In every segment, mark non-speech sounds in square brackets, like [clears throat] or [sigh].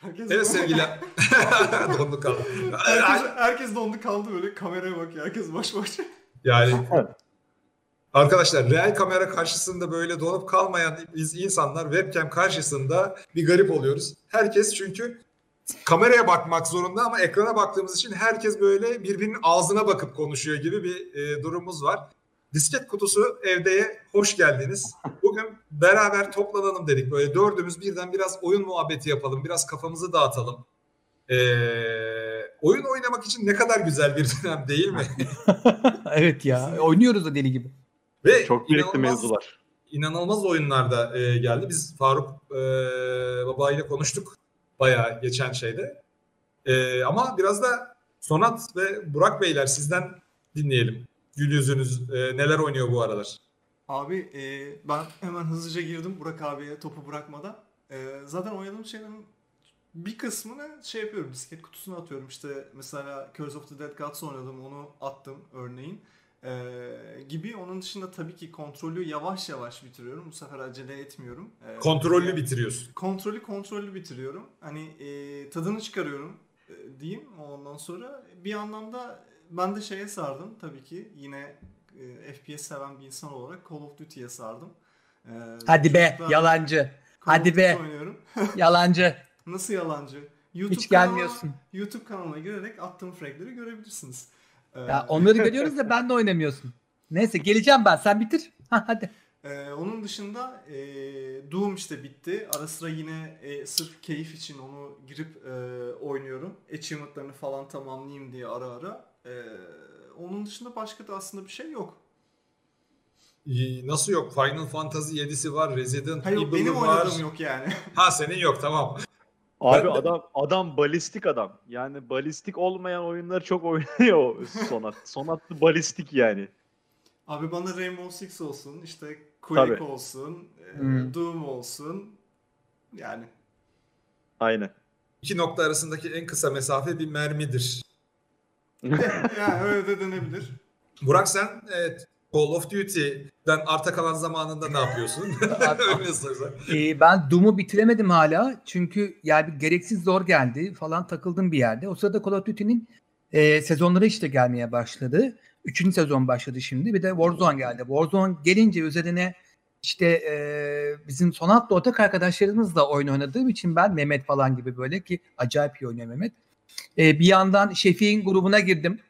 Herkes Evet sevgili [laughs] dondu kaldı. herkes, herkes dondu kaldı böyle kameraya bakıyor. Herkes boş boş. Yani arkadaşlar real kamera karşısında böyle donup kalmayan biz insanlar webcam karşısında bir garip oluyoruz. Herkes çünkü kameraya bakmak zorunda ama ekrana baktığımız için herkes böyle birbirinin ağzına bakıp konuşuyor gibi bir e, durumumuz var. Disket kutusu evdeye hoş geldiniz. Bugün beraber toplanalım dedik. Böyle dördümüz birden biraz oyun muhabbeti yapalım. Biraz kafamızı dağıtalım. Ee, oyun oynamak için ne kadar güzel bir dönem değil mi? [laughs] evet ya. Oynuyoruz da deli gibi. Ve Çok inanılmaz- mevzular. inanılmaz oyunlar da e, geldi. Biz Faruk e, Baba ile konuştuk bayağı geçen şeyde. E, ama biraz da Sonat ve Burak Beyler sizden dinleyelim. Gül yüzünüz e, neler oynuyor bu aralar? Abi e, ben hemen hızlıca girdim Burak abiye topu bırakmadan. E, zaten oynadığım şeylerin bir kısmını şey yapıyorum disket kutusuna atıyorum. İşte mesela Curse of the Dead Gods oynadım onu attım örneğin. E, gibi onun dışında tabii ki kontrolü yavaş yavaş bitiriyorum. Bu sefer acele etmiyorum. E, Kontrollü yani- bitiriyorsun. kontrolü kontrollü bitiriyorum. Hani e, tadını çıkarıyorum e, diyeyim. Ondan sonra bir anlamda ben de şeye sardım tabii ki. Yine e, FPS seven bir insan olarak Call of Duty'ye sardım. E, Hadi be yalancı. Call Hadi be oynuyorum. [laughs] yalancı. Nasıl yalancı? YouTube Hiç kanalıma- gelmiyorsun. YouTube kanalıma girerek attığım fragleri görebilirsiniz. E, Ya onları görüyoruz da ben de oynamıyorsun. Neyse geleceğim ben. Sen bitir. Ha, hadi. Ee, onun dışında e, Doom işte bitti. Ara sıra yine e, sırf keyif için onu girip e, oynuyorum. Achievement'larını falan tamamlayayım diye ara ara. E, onun dışında başka da aslında bir şey yok. Nasıl yok? Final Fantasy 7'si var, Resident Hayır Evil'ı benim var. oynadığım yok yani. [laughs] Ha senin yok tamam. Abi Ben de- adam adam balistik adam. Yani balistik olmayan oyunları çok oynuyor [laughs] Sonat. Sonatlı balistik yani. Abi bana Rainbow Six olsun, işte Quake Tabii. olsun, e, Hmm. Doom olsun. Yani Aynen. İki nokta arasındaki en kısa mesafe bir mermidir. [laughs] yani öyle de denebilir. Burak sen evet, Call of Duty'den arta kalan zamanında ne yapıyorsun? [laughs] Öyle. Ee, ben Doom'u bitiremedim hala. Çünkü yani bir gereksiz zor geldi falan takıldım bir yerde. O sırada Call of Duty'nin e, sezonları işte gelmeye başladı. Üçüncü sezon başladı şimdi. Bir de Warzone geldi. Warzone gelince üzerine işte e, bizim Sonat'la ortak arkadaşlarımızla oyun oynadığım için ben Mehmet falan gibi böyle ki acayip iyi oynuyor Mehmet. E, bir yandan Şefik'in grubuna girdim.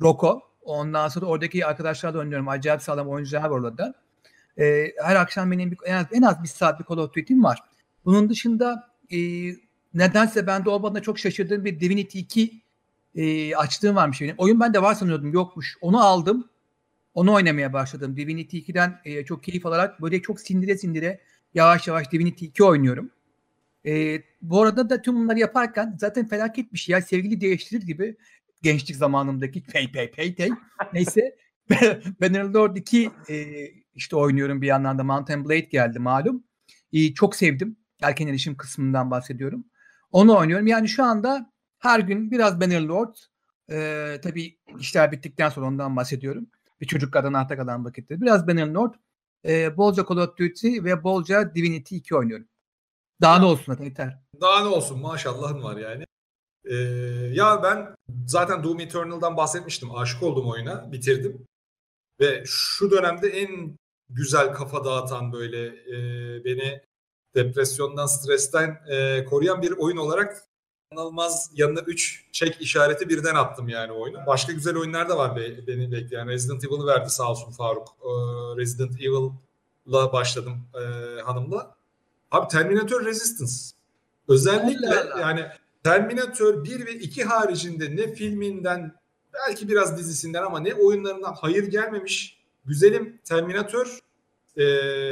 Roko. Ondan sonra oradaki arkadaşlarla oynuyorum. Acayip sağlam oyuncular var orada. E, her akşam benim bir, en, az, en az bir saat bir Call of Duty'm var. Bunun dışında e, nedense ben de o bana çok şaşırdığım bir Divinity 2 e, açtığım varmış benim. Oyun bende var sanıyordum yokmuş. Onu aldım. Onu oynamaya başladım. Divinity 2'den e, çok keyif alarak böyle çok sindire sindire yavaş yavaş Divinity 2 oynuyorum. E, bu arada da tüm bunları yaparken zaten felaket bir şey ya sevgili değiştirir gibi gençlik zamanımdaki [laughs] pay pay pay pay neyse [laughs] Bannerlord 2 e, işte oynuyorum bir yandan da Mountain Blade geldi malum. E, çok sevdim. Erken erişim kısmından bahsediyorum. Onu oynuyorum. Yani şu anda her gün biraz Bannerlord e, tabii işler bittikten sonra ondan bahsediyorum. Bir çocuklardan arta kalan vakitte. Biraz Bannerlord, e, bolca Call of Duty ve bolca Divinity 2 oynuyorum. Daha ne olsun yeter. Daha ne olsun maşallahın var yani. Ee, ya ben zaten Doom Eternal'dan bahsetmiştim. Aşık oldum oyuna. Bitirdim. Ve şu dönemde en güzel kafa dağıtan böyle e, beni depresyondan, stresten e, koruyan bir oyun olarak inanılmaz yanına 3 çek işareti birden attım yani oyunu. Başka güzel oyunlar da var be, beni bekleyen. Resident Evil'ı verdi sağ olsun Faruk. Ee, Resident Evil'la başladım e, hanımla. Abi Terminator Resistance. Özellikle Allah yani Terminator 1 ve 2 haricinde ne filminden belki biraz dizisinden ama ne oyunlarından hayır gelmemiş. Güzelim Terminator e,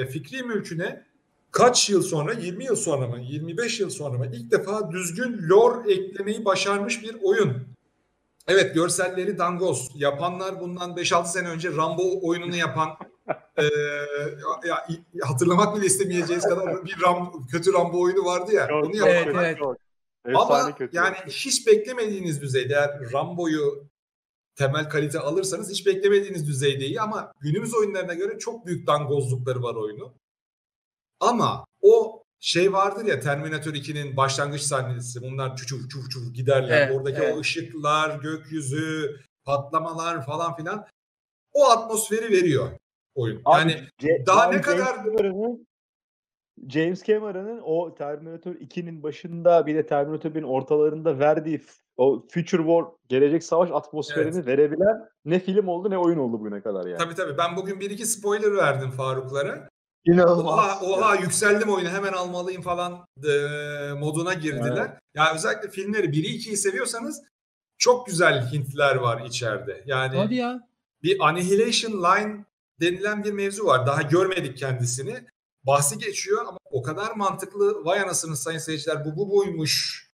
fikri mülküne kaç yıl sonra 20 yıl sonra mı 25 yıl sonra mı ilk defa düzgün lore eklemeyi başarmış bir oyun. Evet görselleri dangoz. Yapanlar bundan 5-6 sene önce Rambo oyununu yapan e, ya, ya, hatırlamak bile istemeyeceğiz kadar bir Ram, kötü Rambo oyunu vardı ya. Çok, onu yapan. Evet, evet. çok. Ama kötü. yani hiç beklemediğiniz düzeyde eğer Rambo'yu temel kalite alırsanız hiç beklemediğiniz düzeyde iyi ama günümüz oyunlarına göre çok büyük dangozlukları var oyunu. Ama o şey vardır ya Terminator 2'nin başlangıç sahnesi. Bunlar çuf çuf çuf giderler. Evet, Oradaki evet. o ışıklar, gökyüzü, patlamalar falan filan o atmosferi veriyor oyun. Abi, yani Ce- daha yani ne James kadar- Cameron'ın James Cameron'ın o Terminator 2'nin başında bir de Terminator 1'in ortalarında verdiği o Future War, gelecek savaş atmosferini verebilen ne film oldu ne oyun oldu bugüne kadar yani. tabii tabii ben bugün bir iki spoiler verdim Faruklara. İnanılmaz. Oha, oha yükseldim oyunu hemen almalıyım falan e, moduna girdiler. Ya özellikle filmleri 1'i 2'yi seviyorsanız çok güzel hintler var içeride. Yani Hadi ya. bir Annihilation Line denilen bir mevzu var. Daha görmedik kendisini. Bahsi geçiyor ama o kadar mantıklı vay anasını sayın seyirciler bu bu buymuş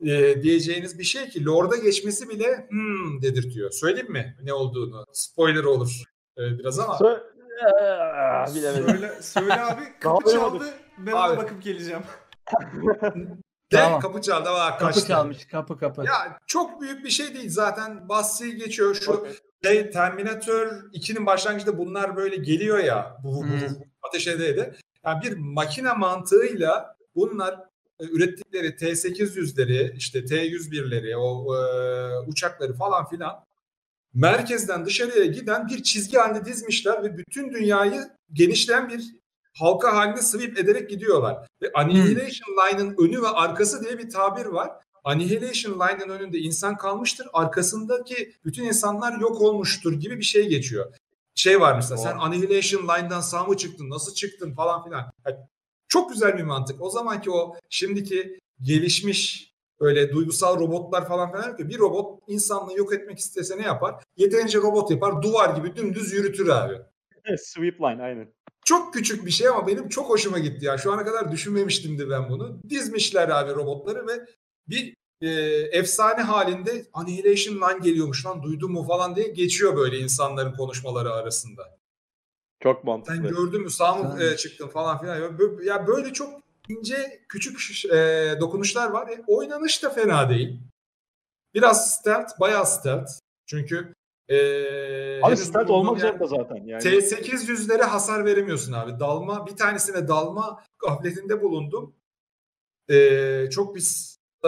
e, diyeceğiniz bir şey ki Lord'a geçmesi bile hmm dedirtiyor. Söyleyeyim mi ne olduğunu? Spoiler olur e, biraz ama. Sö-. Söyle, söyle abi. [laughs] Kapı çaldı. Ben Abi. ona bakıp geleceğim. [laughs] De, Tamam. kapı çaldı ama Kapı kaçtı. çalmış. Kapı kapı. Ya çok büyük bir şey değil zaten bahsi geçiyor. Şu Okey. Şey, Terminator 2'nin başlangıcında bunlar böyle geliyor ya bu, bu, bu, Hmm. ateş ede ede. Yani bir makine mantığıyla bunlar e, ürettikleri T800'leri işte T101'leri o e, uçakları falan filan merkezden dışarıya giden bir çizgi halinde dizmişler ve bütün dünyayı genişleyen bir halka halinde sweep ederek gidiyorlar. Ve Annihilation Line'ın önü ve arkası diye bir tabir var. Annihilation Line'ın önünde insan kalmıştır. Arkasındaki bütün insanlar yok olmuştur gibi bir şey geçiyor. Şey var mesela sen Doğru. Annihilation Line'dan sağ mı çıktın, nasıl çıktın falan filan. Yani çok güzel bir mantık. O zamanki o şimdiki gelişmiş böyle duygusal robotlar falan filan yok ki bir robot insanlığı yok etmek istese ne yapar? Yeterince robot yapar, duvar gibi dümdüz yürütür abi. Sweep line aynen. Çok küçük bir şey ama benim çok hoşuma gitti ya. Şu ana kadar düşünmemiştim de ben bunu. Dizmişler abi robotları ve bir e, efsane halinde Annihilation Line geliyormuş lan duydun mu falan diye geçiyor böyle insanların konuşmaları arasında. Çok Sen mantıklı. gördün mü sağ mı e, çıktın falan filan. Ya bö- Ya böyle çok ince küçük e, dokunuşlar var. E, oynanış da fena değil. Biraz stealth, bayağı stealth. Çünkü e, Abi bulunduğum olmak zorunda zaten. Yani T800'lere hasar veremiyorsun abi. Dalma bir tanesine dalma gafletinde bulundum. Ee, çok bir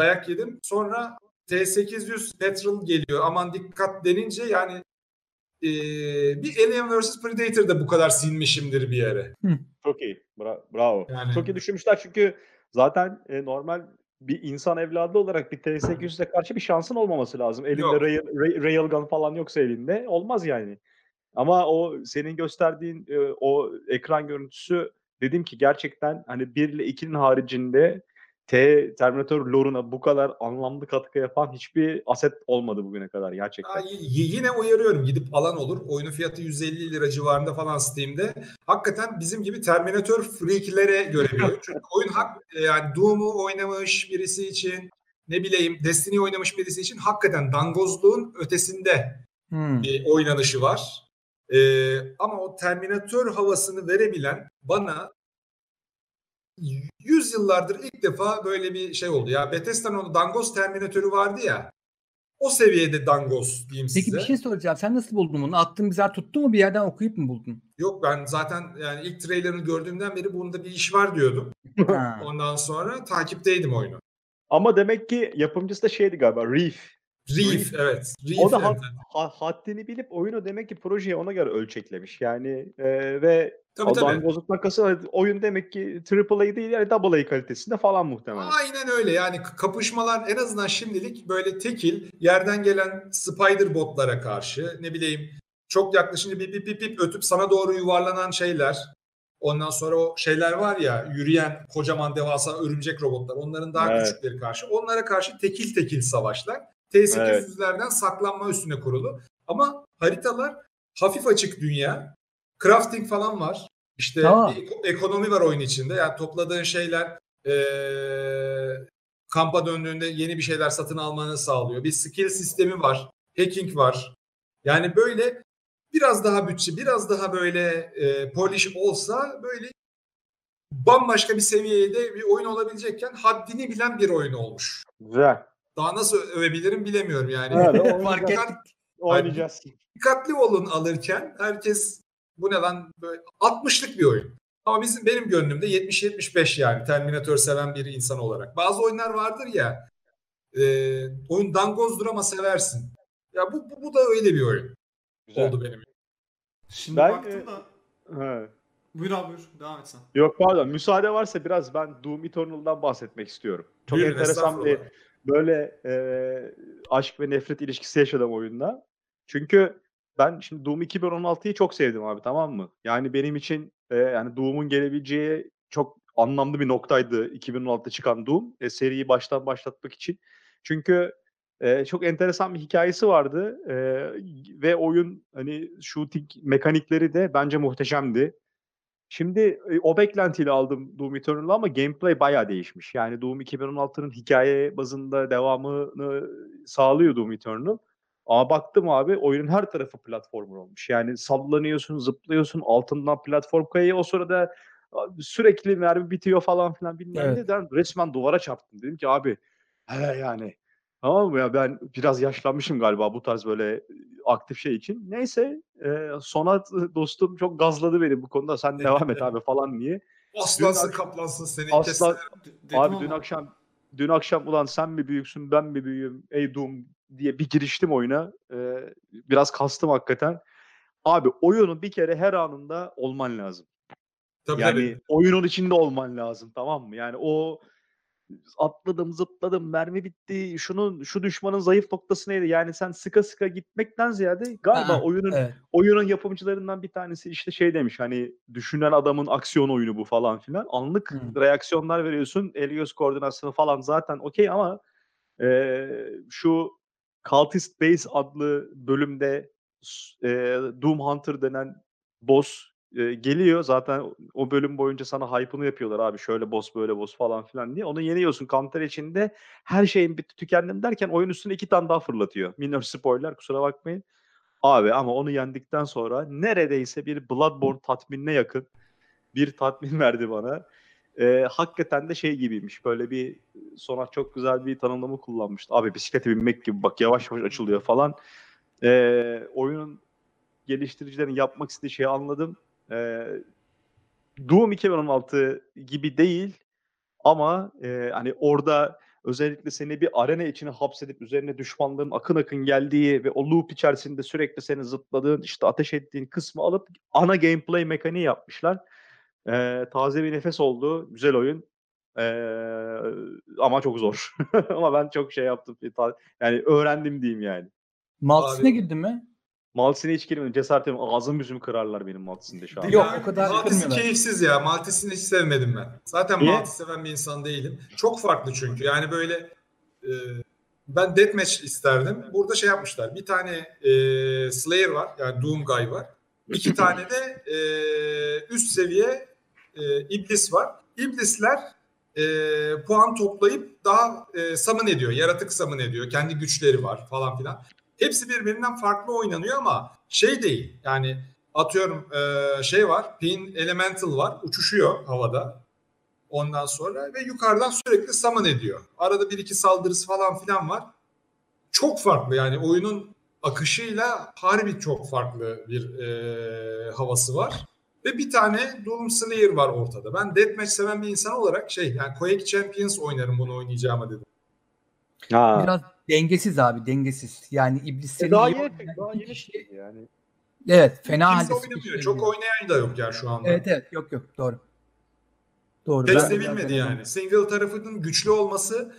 dayak yedim. Sonra T800 Petrol geliyor. Aman dikkat denince yani ee, bir Alien vs Predator'da bu kadar sinmişimdir bir yere. Çok iyi. Bra- bravo. Yani- Çok iyi düşünmüşler çünkü zaten e, normal bir insan evladı olarak bir T800'e karşı bir şansın olmaması lazım. Elinde Yok. rail, rail- railgun falan yoksa elinde olmaz yani. Ama o senin gösterdiğin e, o ekran görüntüsü dedim ki gerçekten hani 1 ile 2'nin haricinde T Terminator lore'una bu kadar anlamlı katkı yapan hiçbir aset olmadı bugüne kadar gerçekten. Y- yine uyarıyorum gidip alan olur. Oyunun fiyatı 150 lira civarında falan Steam'de. Hakikaten bizim gibi Terminator freaklere göre bir oyun. [laughs] Çünkü oyun hak, e, yani Doom'u oynamış birisi için ne bileyim Destiny oynamış birisi için hakikaten dangozluğun ötesinde Hmm. bir oynanışı var. Ee, ama o Terminator havasını verebilen bana yüzyıllardır ilk defa böyle bir şey oldu. Ya Bethesda'nın o Dangoz Terminatörü vardı ya. O seviyede Dangoz diyeyim Peki size. bir şey soracağım. Sen nasıl buldun bunu? Attığın bize tuttu mu bir yerden okuyup mu buldun? Yok ben zaten yani ilk trailerını gördüğümden beri bunda bir iş var diyordum. [laughs] Ondan sonra takipteydim oyunu. Ama demek ki yapımcısı da şeydi galiba Reef. Reef evet. Reef, O da evet. hat- ha- haddini bilip oyunu demek ki projeye ona göre ölçeklemiş. Yani e, ve Tabii o tabii. dangozluktan kasıt oyun demek ki AAA değil yani AA kalitesinde falan muhtemelen. Aynen öyle yani kapışmalar en azından şimdilik böyle tekil yerden gelen spider botlara karşı ne bileyim çok yaklaşınca bip bip bip bip ötüp sana doğru yuvarlanan şeyler. Ondan sonra o şeyler var ya yürüyen kocaman devasa örümcek robotlar onların daha Evet. küçükleri karşı onlara karşı tekil tekil savaşlar. T800'lerden saklanma üstüne kurulu. Ama haritalar hafif açık dünya. Crafting falan var. İşte Aa. bir eko- ekonomi var oyun içinde. Yani topladığın şeyler eee, kampa döndüğünde yeni bir şeyler satın almanı sağlıyor. Bir skill sistemi var. Hacking var. Yani böyle biraz daha bütçe, biraz daha böyle e, polish olsa böyle bambaşka bir seviyede bir oyun olabilecekken haddini bilen bir oyun olmuş. Güzel. Daha nasıl övebilirim bilemiyorum yani. Evet, [laughs] Fark ettik. Oynayacağız. Dikkatli olun alırken herkes bu ne lan böyle 60'lık bir oyun. Ama bizim benim gönlümde 70-75 yani Terminator seven bir insan olarak. Bazı oyunlar vardır ya e, oyun dangozdur ama seversin. Ya bu, bu, bu da öyle bir oyun Güzel. oldu benim. Şimdi Ben, baktım e, da He. buyur abi buyur devam et sen. Yok pardon müsaade varsa biraz ben Doom Eternal'dan bahsetmek istiyorum. Çok Buyurun, enteresan bir böyle e, aşk ve nefret ilişkisi yaşadım oyunda. Çünkü ben şimdi Doom 2016'yı çok sevdim abi tamam mı? Yani benim için e, yani Doom'un gelebileceği çok anlamlı bir noktaydı 2016'da çıkan Doom. E, seriyi baştan başlatmak için. Çünkü e, çok enteresan bir hikayesi vardı e, ve oyun hani shooting mekanikleri de bence muhteşemdi. Şimdi e, o beklentiyle aldım Doom Eternal'ı ama gameplay bayağı değişmiş. Yani Doom 2016'nın hikaye bazında devamını sağlıyor Doom Eternal. Ama baktım abi oyunun her tarafı platformer olmuş. Yani sallanıyorsun, zıplıyorsun, altından platform kayıyor. O sırada sürekli mermi bitiyor falan filan bilmem Evet. ne. Ben resmen duvara çarptım. Dedim ki abi he yani Tamam mı ya ben biraz yaşlanmışım galiba bu tarz böyle aktif şey için. Neyse e, Sonat dostum çok gazladı beni bu konuda sen devam et abi falan diye. Aslansın Dün- kaplansın seni dedim Abi ama dün akşam dün akşam ulan sen mi büyüksün ben mi büyüğüm ey Doom diye bir giriştim oyuna. E, biraz kastım hakikaten. Abi oyunun bir kere her anında olman lazım. Tabii Yani tabii. oyunun içinde olman lazım tamam mı? Yani o atladım zıpladım mermi bitti şunun şu düşmanın zayıf noktası neydi? Yani sen sıka sıka gitmekten ziyade galiba Aa, oyunun Evet. oyunun yapımcılarından bir tanesi işte şey demiş hani düşünen adamın aksiyon oyunu bu falan filan. Anlık Hı. reaksiyonlar veriyorsun. El göz koordinasyonu falan zaten okey ama eee, şu Cultist Base adlı bölümde eee, Doom Hunter denen boss eee, geliyor. Zaten o bölüm boyunca sana hype'ını yapıyorlar abi şöyle boss böyle boss falan filan diye. Onu yeniyorsun counter içinde her şeyin bitti tükendim derken oyun üstüne iki tane daha fırlatıyor. [laughs] Minor spoiler kusura bakmayın. Abi ama onu yendikten sonra neredeyse bir Bloodborne tatminine yakın bir tatmin [laughs] verdi bana. Ee, hakikaten de şey gibiymiş. Böyle bir sonra çok güzel bir tanımlama kullanmıştı. Abi bisiklete binmek gibi bak yavaş yavaş açılıyor falan. Ee, oyunun geliştiricilerin yapmak istediği şeyi anladım. Ee, Doom 2016 gibi değil ama e, hani orada özellikle seni bir arena içine hapsedip üzerine düşmanların akın akın geldiği ve o loop içerisinde sürekli seni zıpladığın işte ateş ettiğin kısmı alıp ana gameplay mekaniği yapmışlar. Ee, taze bir nefes oldu. Güzel oyun. Ee, ama çok zor. [laughs] ama ben çok şey yaptım. Yani öğrendim diyeyim yani. Maltisine girdin mi? Maltisine hiç girmedim. Cesaretim ağzım yüzümü kırarlar benim Maltisinde şu an. Yok, Yani o kadar Maltes'i kırmıyorlar. keyifsiz ya. Maltes'ini hiç sevmedim ben. Zaten Niye? Maltes seven bir insan değilim. Çok farklı çünkü. Yani böyle e, ben deathmatch isterdim. Burada şey yapmışlar. Bir tane e, Slayer var. Yani Doom Guy var. İki [laughs] tane de e, üst seviye e, iblis var. İblisler e, puan toplayıp daha e, summon ediyor. Yaratık summon ediyor. Kendi güçleri var falan filan. Hepsi birbirinden farklı oynanıyor ama şey değil. Yani atıyorum e, şey var. Pin Elemental var. Uçuşuyor havada. Ondan sonra ve yukarıdan sürekli summon ediyor. Arada bir iki saldırısı falan filan var. Çok farklı yani oyunun akışıyla harbi çok farklı bir e, havası var. Ve bir tane Doom Slayer var ortada. Ben Deathmatch seven bir insan olarak şey yani Quake Champions oynarım bunu oynayacağıma dedim. Ha. Biraz dengesiz abi dengesiz. Yani iblisleri E, daha iyi yeni, daha yeni şey yani. Evet fena Kimse halde oynamıyor. Çok oynayan da yok ya şu anda. Evet evet yok yok doğru. Doğru. Pek sevilmedi yani. Single tarafının güçlü olması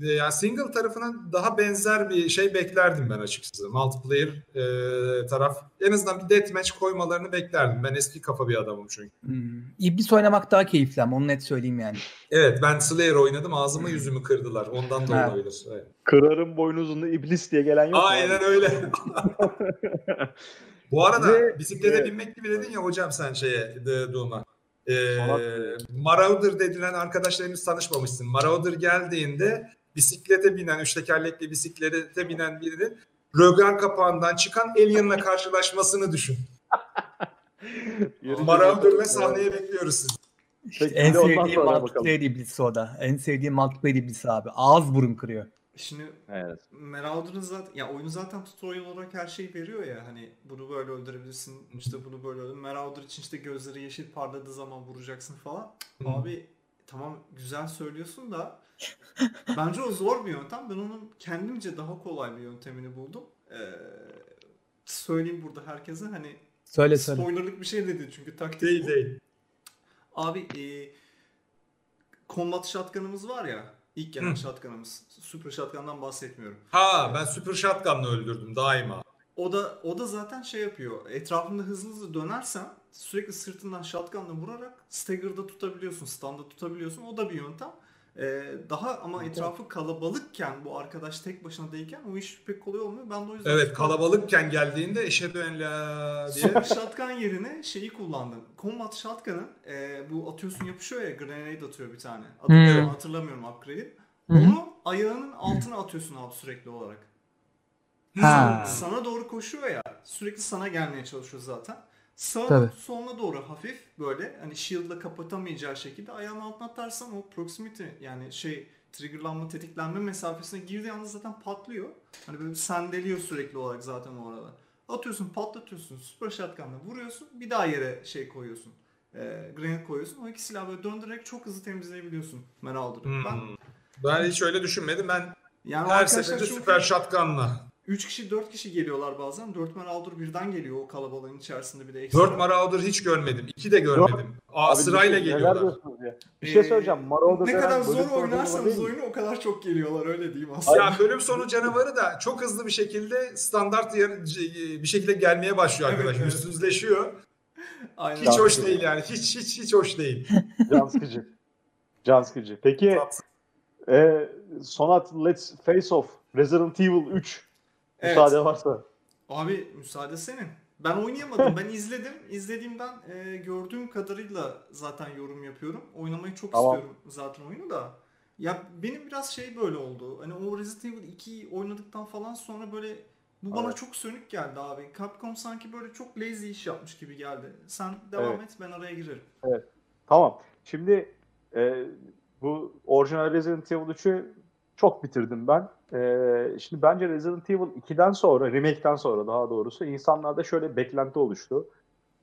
yani single tarafına daha benzer bir şey beklerdim ben açıkçası. Multiplayer e, taraf. En azından bir deathmatch koymalarını beklerdim. Ben eski kafa bir adamım çünkü. Hmm. İblis oynamak daha keyifli ama onu net söyleyeyim yani. Evet ben Slayer oynadım. Ağzımı yüzümü kırdılar. Ondan da olabilir. Evet. Kırarım boynuzunu iblis diye gelen yok Aynen abi? öyle. [laughs] Bu arada Ve- bisiklete ve- binmek gibi dedin ya hocam sen şeye Doom'a. Ee, Sanat- Marauder dedilen arkadaşlarımız tanışmamışsın. Marauder geldiğinde bisiklete binen, üç tekerlekli bisiklete binen birinin rögar kapağından çıkan alien'la karşılaşmasını düşün. [laughs] Yürü- Marauder'la sahneye bekliyoruz sizi. İşte Peki, en sevdiğim multiplayer iblisi o da. En sevdiğim multiplayer iblisi abi. Ağız burun kırıyor. Şimdi Evet. Marauder'ın zaten ya oyun zaten tutorial olarak her şeyi veriyor ya hani bunu böyle öldürebilirsin işte bunu böyle öldür. Marauder için işte gözleri yeşil parladığı zaman vuracaksın falan. Hı. Abi tamam güzel söylüyorsun da bence o zor bir yöntem. Ben onun kendimce daha kolay bir yöntemini buldum. Ee, söyleyeyim burada herkese hani Söyle söyle. spoilerlık bir şey dedi çünkü taktik Değil bu. değil. Abi e, combat shotgun'ımız var ya ilk gelen Hı. shotgun'ımız. Super shotgun'dan bahsetmiyorum. Ha ben Super Shotgun'la öldürdüm daima. O da o da zaten şey yapıyor. Etrafında hızlı hızlı dönersen sürekli sırtından shotgun'la vurarak stagger'da tutabiliyorsun, standa tutabiliyorsun. O da bir yöntem. Ee, daha ama etrafı kalabalıkken bu arkadaş tek başına değilken o iş pek kolay olmuyor. Ben de o yüzden Evet kalabalıkken geldiğinde eşhedü en la diye. Super shotgun yerine şeyi kullandım. Combat shotgun'ın e, bu atıyorsun yapışıyor ya grenade atıyor bir tane. Adını Hmm. hatırlamıyorum upgrade'i. Hı hı. Onu ayağının altına atıyorsun abi sürekli olarak. Ha. Sana doğru koşuyor ya. Sürekli sana gelmeye çalışıyor zaten. Sağ Tabii. soluna doğru hafif böyle hani shield'la kapatamayacağı şekilde ayağın altına atarsan o proximity yani şey triggerlanma tetiklenme mesafesine girdiği anda zaten patlıyor. Hani böyle sendeliyor sürekli olarak zaten o arada. Atıyorsun patlatıyorsun super shotgun'la vuruyorsun bir daha yere şey koyuyorsun. E, grenade koyuyorsun. O iki silahı böyle döndürerek çok hızlı temizleyebiliyorsun Marauder'ı. Hmm. Ben Ben hiç öyle düşünmedim. Ben yani her arkadaşlar seferinde Super Shotgun'la. 3 kişi 4 kişi geliyorlar bazen. 4 Marauder birden geliyor o kalabalığın içerisinde bir de ekstra. 4 Marauder hiç görmedim. 2 de görmedim. Aa, Abi sırayla şey- geliyorlar. ya? Bir şey Ee, söyleyeceğim. Marauder Ne kadar zor oynarsanız oyunu o kadar çok geliyorlar öyle diyeyim aslında. Ya bölüm sonu canavarı da çok hızlı bir şekilde standart yer- bir şekilde gelmeye başlıyor Evet, arkadaş. evet. Üstünüzleşiyor. [laughs] Aynen. Hiç hoş Tabii. değil yani. Hiç hiç hiç hoş değil. [laughs] Can sıkıcı. Can sıkıcı. Peki e, Sonat Let's Face Off Resident Evil 3 Evet. müsaade varsa. Abi müsaade senin. Ben oynayamadım. ben izledim. İzlediğimden e, gördüğüm kadarıyla zaten yorum yapıyorum. Oynamayı çok Tamam. istiyorum zaten oyunu da. Ya benim biraz şey böyle oldu. Hani o Resident Evil 2'yi oynadıktan falan sonra böyle bu bana Evet. çok sönük geldi abi. Capcom sanki böyle çok lazy iş yapmış gibi geldi. Sen devam Evet. et ben araya girerim. Tamam. Şimdi e, bu orijinal Resident Evil 3'ü çok bitirdim ben. E, şimdi bence Resident Evil 2'den sonra, remake'ten sonra daha doğrusu insanlarda şöyle beklenti oluştu.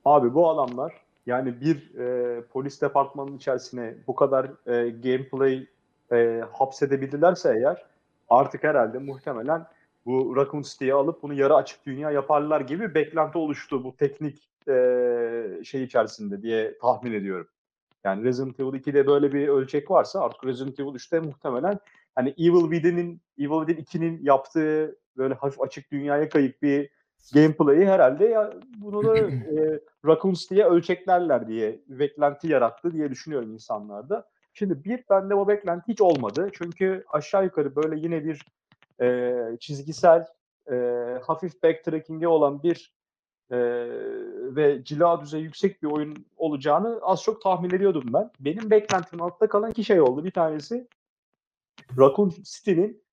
Abi bu adamlar yani bir e, polis departmanının içerisine bu kadar e, gameplay e, hapsedebildilerse eğer artık herhalde muhtemelen bu Raccoon City'yi alıp bunu yarı açık dünya yaparlar gibi beklenti oluştu bu teknik e, şey içerisinde diye tahmin ediyorum. Yani Resident Evil 2'de böyle bir ölçek varsa artık Resident Evil 3'te muhtemelen hani Evil Within'in Evil Within 2'nin yaptığı böyle hafif açık dünyaya kayık bir gameplay'i herhalde ya bunu da [clears throat] e, Raccoon City'ye ölçeklerler diye beklenti yarattı diye düşünüyorum insanlarda. Şimdi bir bende o beklenti hiç olmadı. Çünkü aşağı yukarı böyle yine bir e, çizgisel e, hafif backtracking'e olan bir e, ve cila düzeyi yüksek bir oyun olacağını az çok tahmin ediyordum ben. Benim beklentimin altta kalan iki şey oldu. Bir tanesi Raccoon City'nin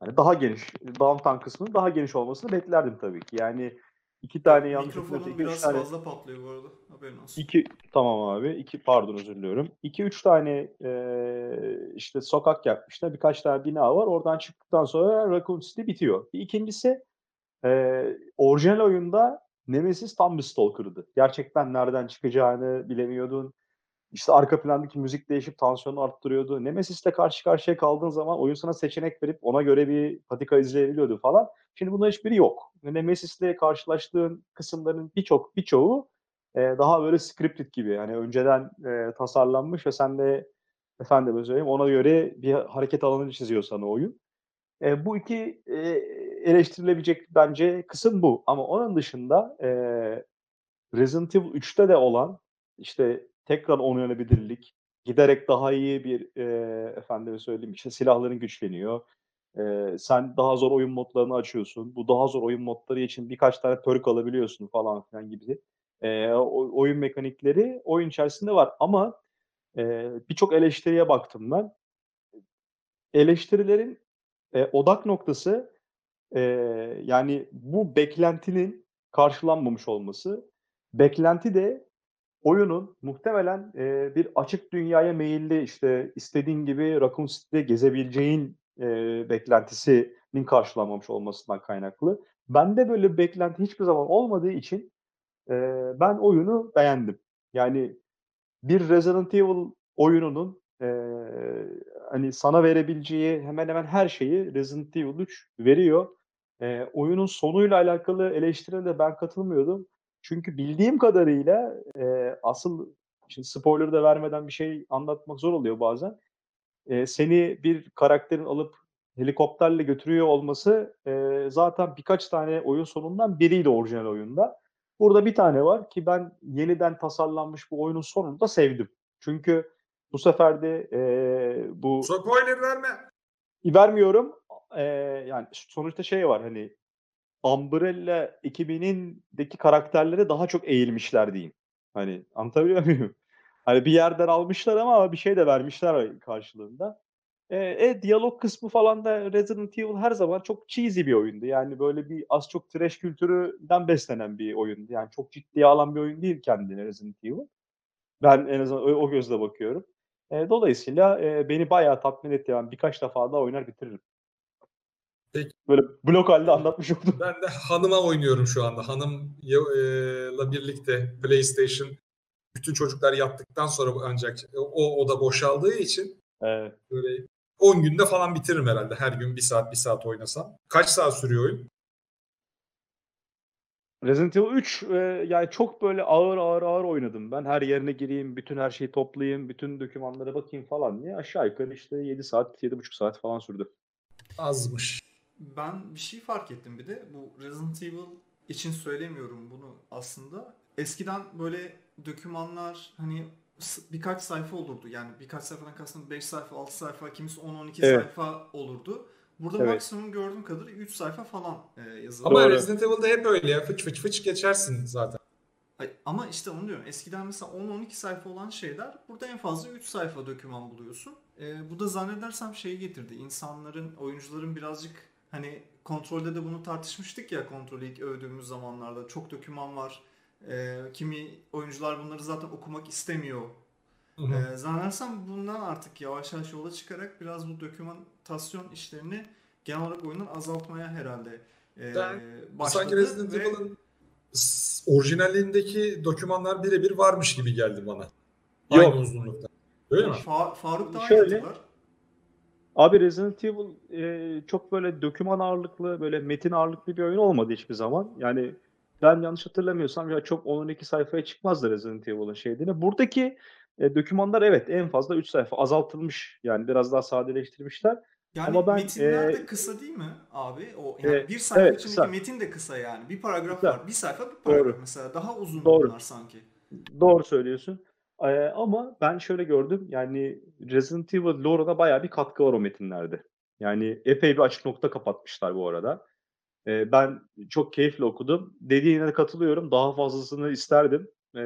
hani daha geniş, downtown kısmının daha geniş olmasını beklerdim tabii ki. Yani iki tane yanlış Mikrofonun üç biraz tane fazla patlıyor bu arada. Haberin olsun. İki tamam abi. iki pardon özür diliyorum. İki üç tane e, işte sokak yapmışlar. Birkaç tane bina var. Oradan çıktıktan sonra Raccoon City bitiyor. İkincisi e, orijinal oyunda Nemesis tam bir stalker'dı. Gerçekten nereden çıkacağını bilemiyordun. İşte arka plandaki müzik değişip tansiyonu arttırıyordu. Nemesis'le karşı karşıya kaldığın zaman oyun sana seçenek verip ona göre bir patika izleyebiliyordu falan. Şimdi bunların hiçbiri yok. Nemesis'le karşılaştığın kısımların birçok birçoğu e, daha böyle scripted gibi. Yani önceden e, tasarlanmış ve sen de efendim söyleyeyim ona göre bir hareket alanı çiziyor sana oyun. E, bu iki e, eleştirilebilecek bence kısım bu. Ama onun dışında e, Resident Evil 3'te de olan işte tekrar oynanabilirlik, giderek daha iyi bir e, efendime söyleyeyim işte silahların güçleniyor. E, sen daha zor oyun modlarını açıyorsun. Bu daha zor oyun modları için birkaç tane perk alabiliyorsun falan filan gibi. E, oyun mekanikleri oyun içerisinde var ama e, birçok eleştiriye baktım ben. Eleştirilerin e, odak noktası e, yani bu beklentinin karşılanmamış olması. Beklenti de oyunun muhtemelen e, bir açık dünyaya meyilli işte istediğin gibi Raccoon City'de gezebileceğin e, beklentisinin karşılanmamış olmasından kaynaklı. Bende böyle bir beklenti hiçbir zaman olmadığı için e, ben oyunu beğendim. Yani bir Resident Evil oyununun e, hani sana verebileceği hemen hemen her şeyi Resident Evil 3 veriyor. E, oyunun sonuyla alakalı eleştirilere de ben katılmıyordum. Çünkü bildiğim kadarıyla e, asıl şimdi spoiler da vermeden bir şey anlatmak zor oluyor bazen. E, seni bir karakterin alıp helikopterle götürüyor olması e, zaten birkaç tane oyun sonundan biriydi orijinal oyunda. Burada bir tane var ki ben yeniden tasarlanmış bu oyunun sonunu da sevdim. Çünkü bu sefer de e, bu Spoiler verme. vermiyorum. E, yani sonuçta şey var hani Umbrella ekibinindeki karakterlere daha çok eğilmişler diyeyim. Hani anlatabiliyor [laughs] muyum? Hani bir yerden almışlar ama bir şey de vermişler karşılığında. E, e, diyalog kısmı falan da Resident Evil her zaman çok cheesy bir oyundu. Yani böyle bir az çok trash kültüründen beslenen bir oyundu. Yani çok ciddiye alan bir oyun değil kendine Resident Evil. Ben en azından o, o gözle bakıyorum. E, dolayısıyla e, beni bayağı tatmin etti. Yani birkaç defa daha oynar bitiririm. Peki. Böyle blok halde anlatmış oldum. Ben de hanıma oynuyorum şu anda. Hanımla birlikte PlayStation bütün çocuklar yattıktan sonra ancak o oda boşaldığı için Evet. böyle 10 günde falan bitiririm herhalde. Her gün bir saat bir saat oynasam. Kaç saat sürüyor oyun? Resident Evil 3 e, yani çok böyle ağır ağır ağır oynadım ben. Her yerine gireyim, bütün her şeyi toplayayım, bütün dokümanlara bakayım falan diye. Aşağı yukarı işte 7 saat, 7,5 saat falan sürdü. Azmış. Ben bir şey fark ettim bir de. Bu Resident Evil için söylemiyorum bunu aslında. Eskiden böyle dokümanlar hani s- birkaç sayfa olurdu. Yani birkaç sayfadan kastım 5 sayfa, 6 sayfa, kimisi 10-12 Evet. sayfa olurdu. Burada Evet. maksimum gördüğüm kadarıyla 3 sayfa falan e, yazılı. Ama Doğru. Resident Evil'da hep öyle ya. Fıç fıç fıç geçersin zaten. Ay, Ama işte onu diyorum. Eskiden mesela 10-12 sayfa olan şeyler burada en fazla 3 sayfa doküman buluyorsun. Ee, bu da zannedersem şeyi getirdi. İnsanların, oyuncuların birazcık hani kontrolde de bunu tartışmıştık ya kontrolü ilk övdüğümüz zamanlarda. Çok doküman var. Ee, kimi oyuncular bunları zaten okumak istemiyor. Hı hı. Ee, zannedersem bundan artık yavaş yavaş yola çıkarak biraz bu dokümantasyon işlerini genel olarak oyundan azaltmaya herhalde e, Ben- başladı. Sanki Resident Evil'ın orijinalindeki dokümanlar birebir varmış gibi geldi bana. Yok. Aynı uzunlukta. Öyle mi? Fa- Faruk daha iyi Şöyle, hatırlar. Abi Resident Evil e, çok böyle doküman ağırlıklı, böyle metin ağırlıklı bir oyun olmadı hiçbir zaman. Yani ben yanlış hatırlamıyorsam ya çok 10-12 sayfaya çıkmazdı Resident Evil'ın şeydiğine. Buradaki e, dokümanlar evet en fazla 3 sayfa azaltılmış. Yani biraz daha sadeleştirmişler. Yani Ama ben, metinler e, de kısa değil mi abi? O yani E, bir sayfa evet, içindeki kısa. metin de kısa yani. Bir paragraf Kısa. var. Bir sayfa bir paragraf Doğru. mesela. Daha uzun Doğru. bunlar sanki. Doğru söylüyorsun. Ee, ama ben şöyle gördüm. Yani Resident Evil lore'una bayağı bir katkı var o metinlerde. Yani epey bir açık nokta kapatmışlar bu arada. Ee, ben çok keyifle okudum. Dediğine de katılıyorum. Daha fazlasını isterdim. Ee,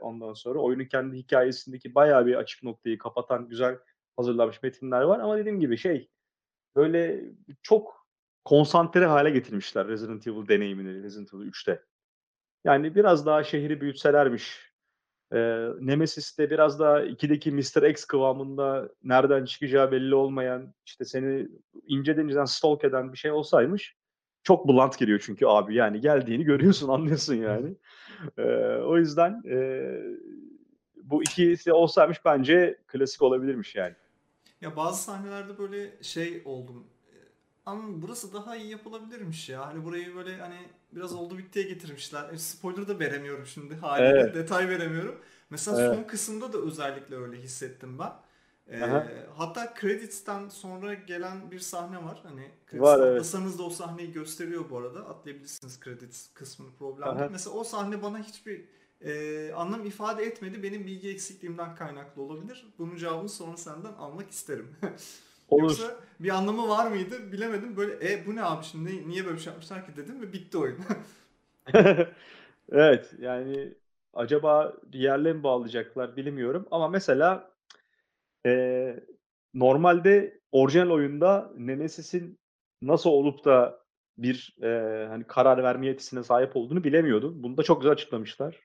ondan sonra oyunun kendi hikayesindeki bayağı bir açık noktayı kapatan güzel hazırlanmış metinler var. Ama dediğim gibi şey böyle çok konsantre hale getirmişler Resident Evil deneyimini Resident Evil 3'te. Yani biraz daha şehri büyütselermiş. Ee, Nemesis'te biraz daha 2'deki Mr. X kıvamında nereden çıkacağı belli olmayan işte seni inceden inceden stalk eden bir şey olsaymış çok blunt geliyor çünkü abi yani geldiğini görüyorsun [laughs] anlıyorsun yani. Ee, o yüzden e, bu ikisi olsaymış bence klasik olabilirmiş yani. Ya bazı sahnelerde böyle şey oldum. E, Ama burası daha iyi yapılabilirmiş ya. Hani burayı böyle hani biraz oldu bittiye getirmişler. E, spoiler da veremiyorum şimdi haliyle. Evet. Detay veremiyorum. Mesela Evet. son kısımda da özellikle öyle hissettim ben. E, Aha. hatta credits'ten sonra gelen bir sahne var. Hani credits Var, evet. da o sahneyi gösteriyor bu arada. Atlayabilirsiniz credits kısmını problem değil. Mesela o sahne bana hiçbir e, anlam ifade etmedi. Benim bilgi eksikliğimden kaynaklı olabilir. Bunun cevabını sonra senden almak isterim. [laughs] Olur. Yoksa bir anlamı var mıydı bilemedim. Böyle e bu ne abi şimdi niye böyle bir şey yapmışlar ki dedim ve bitti oyun. [laughs] Evet yani acaba bir yerle mi bağlayacaklar bilmiyorum ama mesela e, normalde orijinal oyunda Nemesis'in nasıl olup da bir e, hani karar verme yetisine sahip olduğunu bilemiyordum. Bunu da çok güzel açıklamışlar.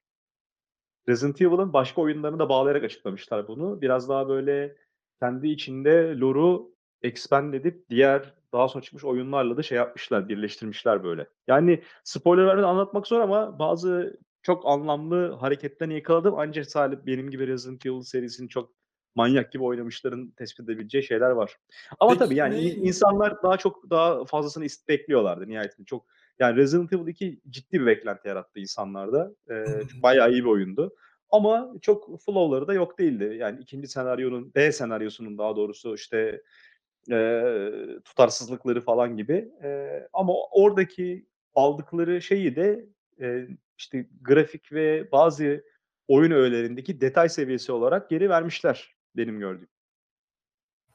Resident Evil'ın başka oyunlarını da bağlayarak açıklamışlar bunu. Biraz daha böyle kendi içinde lore'u expand edip diğer daha sonra çıkmış oyunlarla da şey yapmışlar, birleştirmişler böyle. Yani spoiler anlatmak zor ama bazı çok anlamlı hareketlerini yakaladım. Ancak sadece benim gibi Resident Evil serisini çok manyak gibi oynamışların tespit edebileceği şeyler var. Ama Peki tabii yani ne- insanlar daha çok daha fazlasını bekliyorlardı nihayetinde. Çok yani Resident Evil 2 ciddi bir beklenti yarattı insanlarda. Ee, bayağı iyi bir oyundu. Ama çok flow'ları da yok değildi. Yani ikinci senaryonun, B senaryosunun daha doğrusu işte e, tutarsızlıkları falan gibi. E, ama oradaki aldıkları şeyi de e, işte grafik ve bazı oyun öğelerindeki detay seviyesi olarak geri vermişler benim gördüğüm.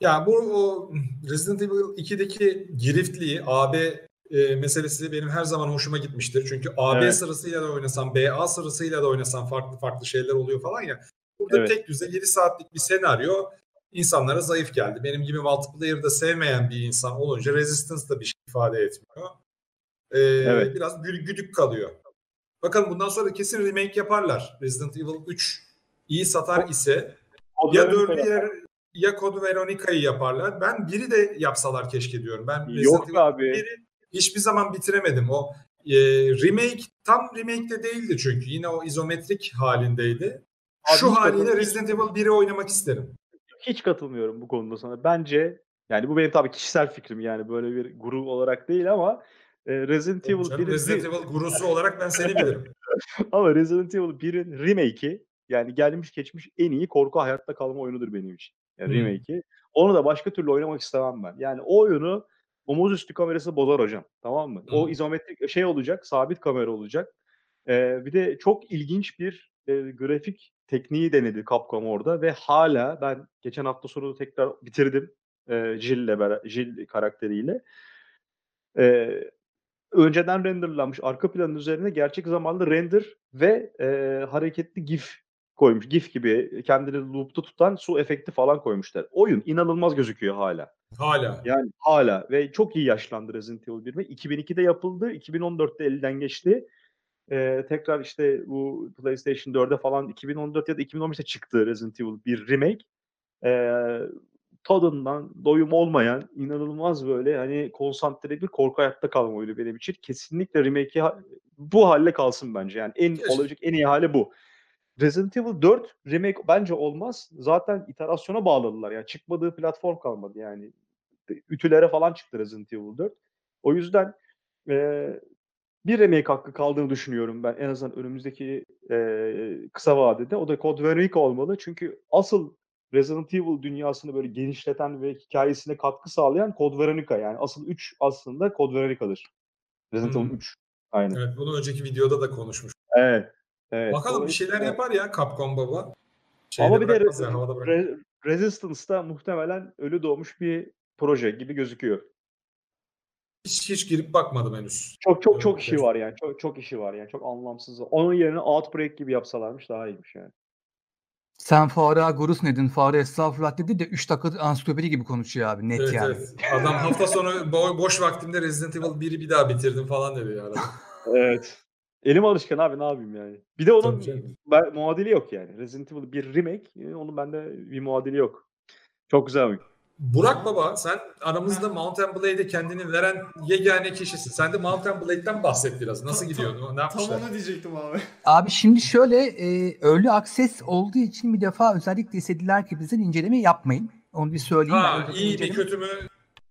Ya bu o Resident Evil 2'deki giriftliği AB e, meselesi benim her zaman hoşuma gitmiştir. Çünkü AB Evet. sırasıyla da oynasan, BA sırasıyla da oynasan farklı farklı şeyler oluyor falan ya. Burada Evet. tek düze 7 saatlik bir senaryo insanlara zayıf geldi. Benim gibi multiplayer'da sevmeyen bir insan olunca Resistance da bir şey ifade etmiyor. Ee, Evet. Biraz gü- güdük kalıyor. Bakalım bundan sonra kesin remake yaparlar. Resident Evil 3 iyi satar ise ya dördü ya, ya Code Veronica'yı yaparlar. Ben biri de yapsalar keşke diyorum. Ben Resident Yok Evil abi. biri hiçbir zaman bitiremedim. O e, remake tam remake de değildi çünkü. Yine o izometrik halindeydi. Abi Şu hiç haliyle. Resident Evil 1'i oynamak isterim. Hiç katılmıyorum bu konuda sana. Bence yani bu benim tabii kişisel fikrim yani böyle bir guru olarak değil ama e, Resident Evil Canım, 1'in Resident Evil gurusu olarak ben seni bilirim. [laughs] ama Resident Evil 1'in remake'i yani gelmiş geçmiş en iyi korku hayatta kalma oyunudur benim için. Yani Hmm. remake'i. Onu da başka türlü oynamak istemem ben. Yani o oyunu omuz üstü kamerası bozar hocam. Tamam mı? O Hmm. izometrik şey olacak, sabit kamera olacak. Ee, bir de çok ilginç bir e, grafik tekniği denedi Capcom orada ve hala ben geçen hafta sonu tekrar bitirdim e, Jill'le beraber, Jill karakteriyle. E, önceden renderlanmış arka planın üzerine gerçek zamanlı render ve e, hareketli GIF koymuş. GIF gibi kendini loop'ta tutan su efekti falan koymuşlar. Oyun inanılmaz gözüküyor hala. Hala. Yani hala ve çok iyi yaşlandı Resident Evil 1 ve 2002'de yapıldı, 2014'te elden geçti. Ee, tekrar işte bu PlayStation 4'e falan 2014 ya da 2015'te çıktı Resident Evil 1 remake. Ee, tadından doyum olmayan inanılmaz böyle hani konsantre bir korku hayatta kalma oyunu benim için. Kesinlikle remake'i ha- bu halle kalsın bence. Yani en Keşke. olacak en iyi hali bu. Resident Evil 4 remake bence olmaz. Zaten iterasyona bağladılar. Yani çıkmadığı platform kalmadı yani. Ütülere falan çıktı Resident Evil 4. O yüzden eee, bir remake hakkı kaldığını düşünüyorum ben en azından önümüzdeki eee, kısa vadede. O da Code Veronica olmalı. Çünkü asıl Resident Evil dünyasını böyle genişleten ve hikayesine katkı sağlayan Code Veronica. Yani asıl 3 aslında Code Veronica'dır. Resident Evil Hmm. 3. Aynen. Evet bunu önceki videoda da konuşmuş. Evet. Evet. Bakalım bir şeyler Dolayısıyla- yapar ya Capcom baba. Şeyde Ama bir de bırakmaz. Re- Resistance'da muhtemelen ölü doğmuş bir proje gibi gözüküyor. Hiç, hiç girip bakmadım henüz. Çok çok çok işi var yani. Çok çok işi var yani. Çok anlamsız. Onun yerine Outbreak gibi yapsalarmış daha iyiymiş yani. Sen Faruk'a gurus nedin, Faruk estağfurullah dedi de 3 dakika ansiklopedi gibi konuşuyor abi net Evet, yani. evet. Adam hafta sonu bo- boş vaktimde Resident Evil 1'i bir daha bitirdim falan dedi ya. [laughs] Evet. Elim alışkan abi ne yapayım yani. Bir de onun Tabii canım. ben, muadili yok yani. Resident Evil bir remake. e, Onun bende bir muadili yok. Çok güzel oyun. Burak baba sen aramızda Mountain Blade'e kendini veren yegane kişisin. Sen de Mountain Blade'den bahset biraz. Nasıl Tam- gidiyor? Ne Tam yapmışlar? onu diyecektim abi. Abi şimdi şöyle e, early access olduğu için bir defa özellikle istediler ki bizden inceleme yapmayın. Onu bir söyleyeyim. Ha Ben iyi mi kötü mü?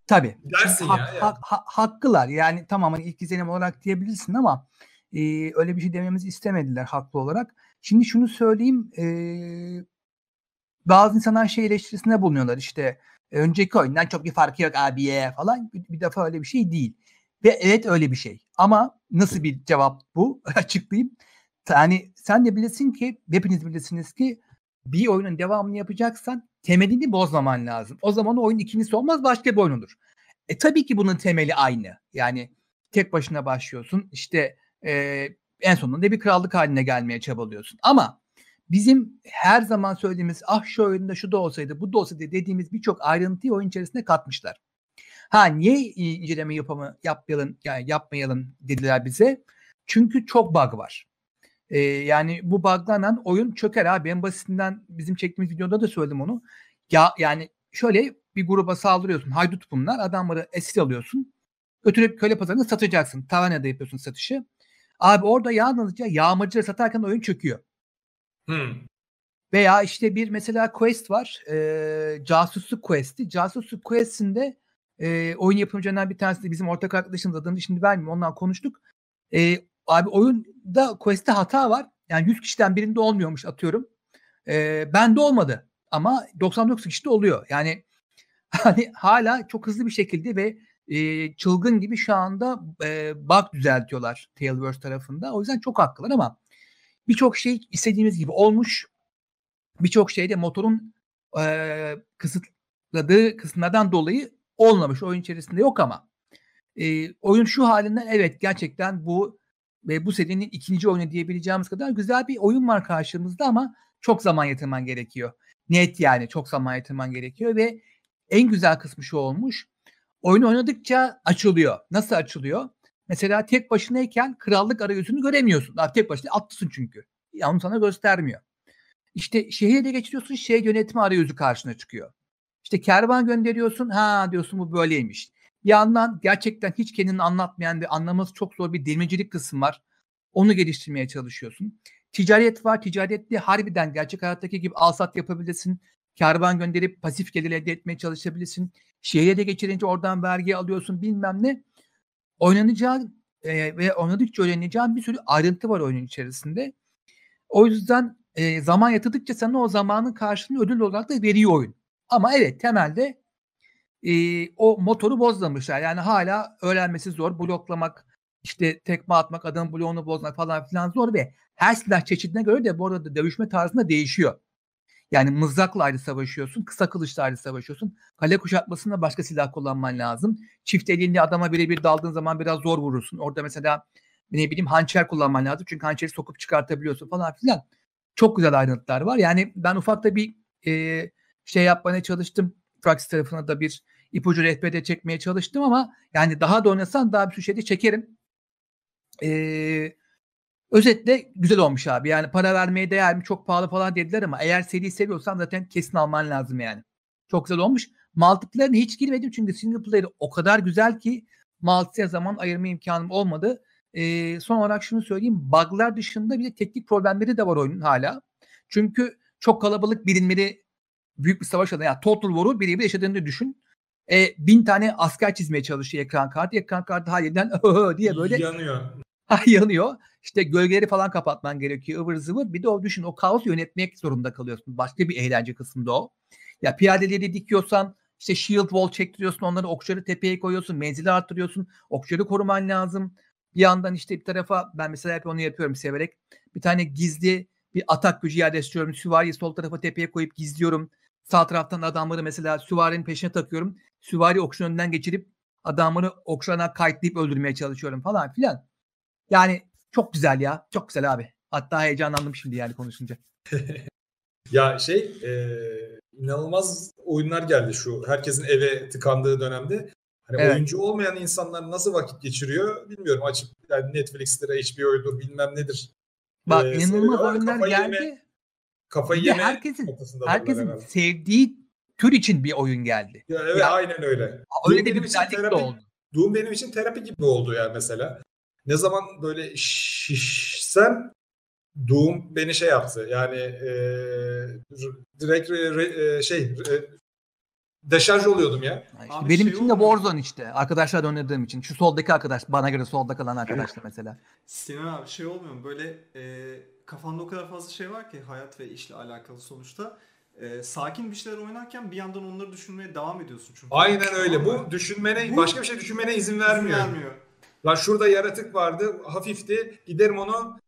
Tabii. Dersin hak- ya, yani. hak- ha- haklılar. Yani tamam hani ilk izlenim olarak diyebilirsin ama e, öyle bir şey dememizi istemediler haklı olarak. Şimdi şunu söyleyeyim. e, bazı insanlar şey eleştirisinde bulunuyorlar işte "E, önceki oyundan çok bir farkı yok abiye falan. Bir, bir defa öyle bir şey değil. Ve evet öyle bir şey. Ama nasıl bir cevap bu? [laughs] Açıklayayım. Yani sen de bilirsin ki hepiniz bilirsiniz ki bir oyunun devamını yapacaksan temelini bozmaman lazım. O zaman o oyun ikincisi olmaz başka bir oyun olur. E tabii ki bunun temeli aynı. Yani tek başına başlıyorsun. İşte e, en sonunda bir krallık haline gelmeye çabalıyorsun. Ama bizim her zaman söylediğimiz ah şu oyunda şu da olsaydı bu da olsaydı dediğimiz birçok ayrıntıyı oyun içerisine katmışlar. Ha niye inceleme yapamı, yapmayalım, yani yapmayalım dediler bize. Çünkü çok bug var. Ee, yani bu buglarla oyun çöker abi. En basitinden bizim çektiğimiz videoda da söyledim onu. Ya yani şöyle bir gruba saldırıyorsun. Haydut bunlar. Adamları esir alıyorsun. Götürüp köle pazarında satacaksın. Tavanada yapıyorsun satışı. Abi orada yalnızca yağmacıları satarken oyun çöküyor. Hmm. Veya işte bir mesela quest var. E, casusluk quest'i. Casusluk quest'inde e, oyun yapımcılarından bir tanesi de bizim ortak arkadaşımız adını şimdi vermeyeyim ondan konuştuk. E, abi oyunda quest'te hata var. Yani 100 kişiden birinde olmuyormuş atıyorum. E, bende olmadı. Ama 99 kişide oluyor. Yani [laughs] hani hala çok hızlı bir şekilde ve e, çılgın gibi şu anda e, bug düzeltiyorlar Tailverse tarafında. O yüzden çok haklılar ama birçok şey istediğimiz gibi olmuş. Birçok şey de motorun e, kısıtladığı kısımlardan dolayı olmamış. Oyun içerisinde yok ama e, oyun şu halinden evet gerçekten bu ve bu serinin ikinci oyunu diyebileceğimiz kadar güzel bir oyun var karşımızda ama çok zaman yatırman gerekiyor. Net yani çok zaman yatırman gerekiyor ve en güzel kısmı şu olmuş. Oyun oynadıkça açılıyor. Nasıl açılıyor? Mesela tek başınayken krallık arayüzünü göremiyorsun. Abi tek başına atlısın çünkü. Ya onu sana göstermiyor. İşte şehirde geçiriyorsun şehir yönetimi arayüzü karşına çıkıyor. İşte kervan gönderiyorsun. Ha diyorsun bu böyleymiş. Bir yandan gerçekten hiç kendini anlatmayan ve anlaması çok zor bir demircilik kısım var. Onu geliştirmeye çalışıyorsun. Ticaret var. Ticarette harbiden gerçek hayattaki gibi alsat yapabilirsin. Kervan gönderip pasif gelir elde etmeye çalışabilirsin. Şehire de geçirince oradan vergi alıyorsun bilmem ne. Oynanacağı e, ve oynadıkça öğreneceğin bir sürü ayrıntı var oyunun içerisinde. O yüzden e, zaman yatırdıkça sana o zamanın karşılığını ödül olarak da veriyor oyun. Ama evet temelde e, o motoru bozlamışlar. Yani hala öğrenmesi zor. Bloklamak, işte tekme atmak, adamın bloğunu bozmak falan filan zor ve her silah çeşidine göre de bu arada dövüşme tarzında değişiyor. Yani mızrakla ayrı savaşıyorsun, kısa kılıçla ayrı savaşıyorsun. Kale kuşatmasında başka silah kullanman lazım. Çift elinde adama birebir daldığın zaman biraz zor vurursun. Orada mesela ne bileyim hançer kullanman lazım. Çünkü hançeri sokup çıkartabiliyorsun falan filan. Çok güzel ayrıntılar var. Yani ben ufakta bir e, şey yapmaya çalıştım. Praxis tarafına da bir ipucu rehberde çekmeye çalıştım ama yani daha da oynasan daha bir sürü şeyde çekerim. Eee Özetle güzel olmuş abi. Yani para vermeye değer mi? Çok pahalı falan dediler ama eğer seri seviyorsan zaten kesin alman lazım yani. Çok güzel olmuş. Multiplayer'ine hiç girmedim çünkü single player'ı o kadar güzel ki multiplayer zaman ayırma imkanım olmadı. Ee, son olarak şunu söyleyeyim. Bug'lar dışında bir de teknik problemleri de var oyunun hala. Çünkü çok kalabalık birimleri büyük bir savaş alanı. Yani Total War'u birebir yaşadığını düşün. E, bin tane asker çizmeye çalışıyor ekran kartı. Ekran kartı halinden [laughs] diye böyle yanıyor. [laughs] yanıyor. İşte gölgeleri falan kapatman gerekiyor ıvır zıvır. Bir de o düşün o kaos yönetmek zorunda kalıyorsun. Başka bir eğlence kısmında o. Ya piyadeleri dikiyorsan işte shield wall çektiriyorsun onları okçuları tepeye koyuyorsun. Menzili arttırıyorsun. Okçuları koruman lazım. Bir yandan işte bir tarafa ben mesela hep onu yapıyorum severek. Bir tane gizli bir atak gücü yerleştiriyorum. Süvariyi sol tarafa tepeye koyup gizliyorum. Sağ taraftan adamları mesela süvarinin peşine takıyorum. Süvari okçunun önünden geçirip adamları okçularına kayıtlayıp öldürmeye çalışıyorum falan filan. Yani çok güzel ya. Çok güzel abi. Hatta heyecanlandım şimdi yani konuşunca. [laughs] ya şey e, inanılmaz oyunlar geldi şu herkesin eve tıkandığı dönemde. Hani evet. oyuncu olmayan insanlar nasıl vakit geçiriyor bilmiyorum. Açıp yani Netflix'tir, HBO'dur bilmem nedir. Bak ee, inanılmaz oyunlar kafayı geldi. Yeme, kafayı yeme herkesin herkesin sevdiği tür için bir oyun geldi. Ya, evet ya, aynen öyle. Öyle Doom de bir güzellik de oldu. Doom benim için terapi gibi oldu ya mesela ne zaman böyle şişsem Doom beni şey yaptı. Yani e, direkt re, re, şey re, deşarj oluyordum ya. İşte benim şey için de Warzone işte. Arkadaşlar oynadığım için. Şu soldaki arkadaş bana göre solda kalan arkadaşlar mesela. Sinan abi şey olmuyor mu? Böyle e, kafanda o kadar fazla şey var ki hayat ve işle alakalı sonuçta. E, sakin bir şeyler oynarken bir yandan onları düşünmeye devam ediyorsun çünkü. Aynen öyle. Bu düşünmene, Bu, başka bir şey düşünmene izin vermiyor. İzin vermiyor. Lan şurada yaratık vardı hafifti giderim onu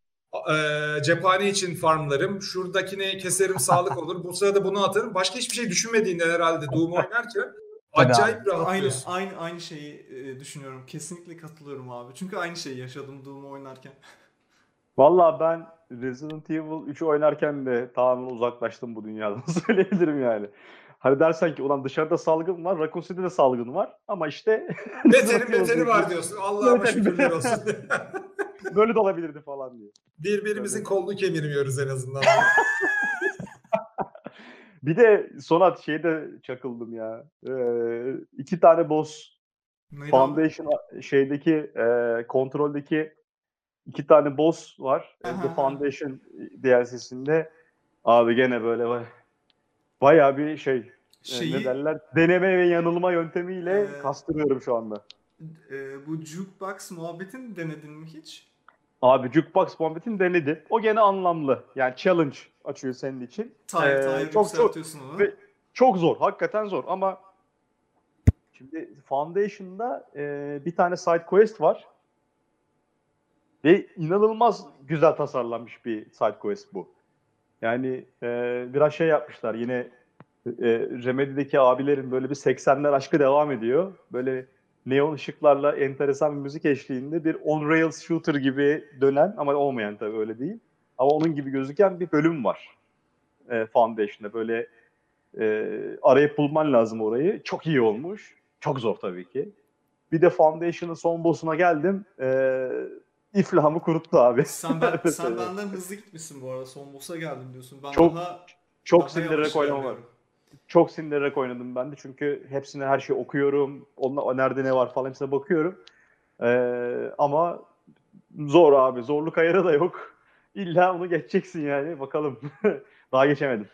e, cephane için farmlarım. Şuradakini keserim sağlık [laughs] olur. Bu sırada bunu atarım. Başka hiçbir şey düşünmediğinden herhalde Doom oynarken acayip rahatlıyorsun. Aynı, aynı, aynı şeyi e, düşünüyorum. Kesinlikle katılıyorum abi. Çünkü aynı şeyi yaşadım Doom oynarken. [laughs] Valla ben Resident Evil 3 oynarken de tamamen uzaklaştım bu dünyadan [laughs] söyleyebilirim yani. Hani dersen ki ulan dışarıda salgın var, Raccoon City'de de salgın var ama işte... [laughs] Beteri beteri var diyorsun. Allah'a şükürler olsun. [laughs] Böyle de olabilirdi falan diye. Birbirimizin kolunu kemirmiyoruz en azından. [laughs] Bir de Sonat şeyde çakıldım ya. Ee, iki tane boss Neydi abi? Foundation şeydeki e, kontroldeki iki tane boss var. E, Aha. The Foundation DLC'sinde abi gene böyle vay- bayağı bir şey e, Şeyi, ne derler deneme ve yanılma yöntemiyle Ee, kastırıyorum şu anda. e, bu jukebox muhabbetin denedin mi hiç? Abi Jukebox muhabbetini denedim. O gene anlamlı. Yani challenge açıyor senin için. Tire Ee, çok- çok- onu. ve- Çok zor. Hakikaten zor ama şimdi Foundation'da e, bir tane side quest var. Ve inanılmaz güzel tasarlanmış bir side quest bu. Yani e, biraz şey yapmışlar yine e, Remedy'deki abilerin böyle bir 80'ler aşkı devam ediyor. Böyle neon ışıklarla enteresan bir müzik eşliğinde bir on rails shooter gibi dönen ama olmayan tabii öyle değil. Ama onun gibi gözüken bir bölüm var. E, Foundation'da böyle e, arayıp bulman lazım orayı. Çok iyi olmuş. Çok zor tabii ki. Bir de Foundation'ın son boss'una geldim. E, iflahımı kuruttu abi. Sen, ben, [laughs] sen benden hızlı gitmişsin bu arada. Son boss'a geldim diyorsun. Ben Çok- daha, Çok daha sindirerek oynamam. Çok sindirerek oynadım ben de çünkü hepsine her şeyi okuyorum. Onunla, nerede ne var falan hepsine bakıyorum. Ee, ama zor abi. Zorluk ayarı da yok. İlla onu geçeceksin yani. Bakalım. [laughs] Daha geçemedim.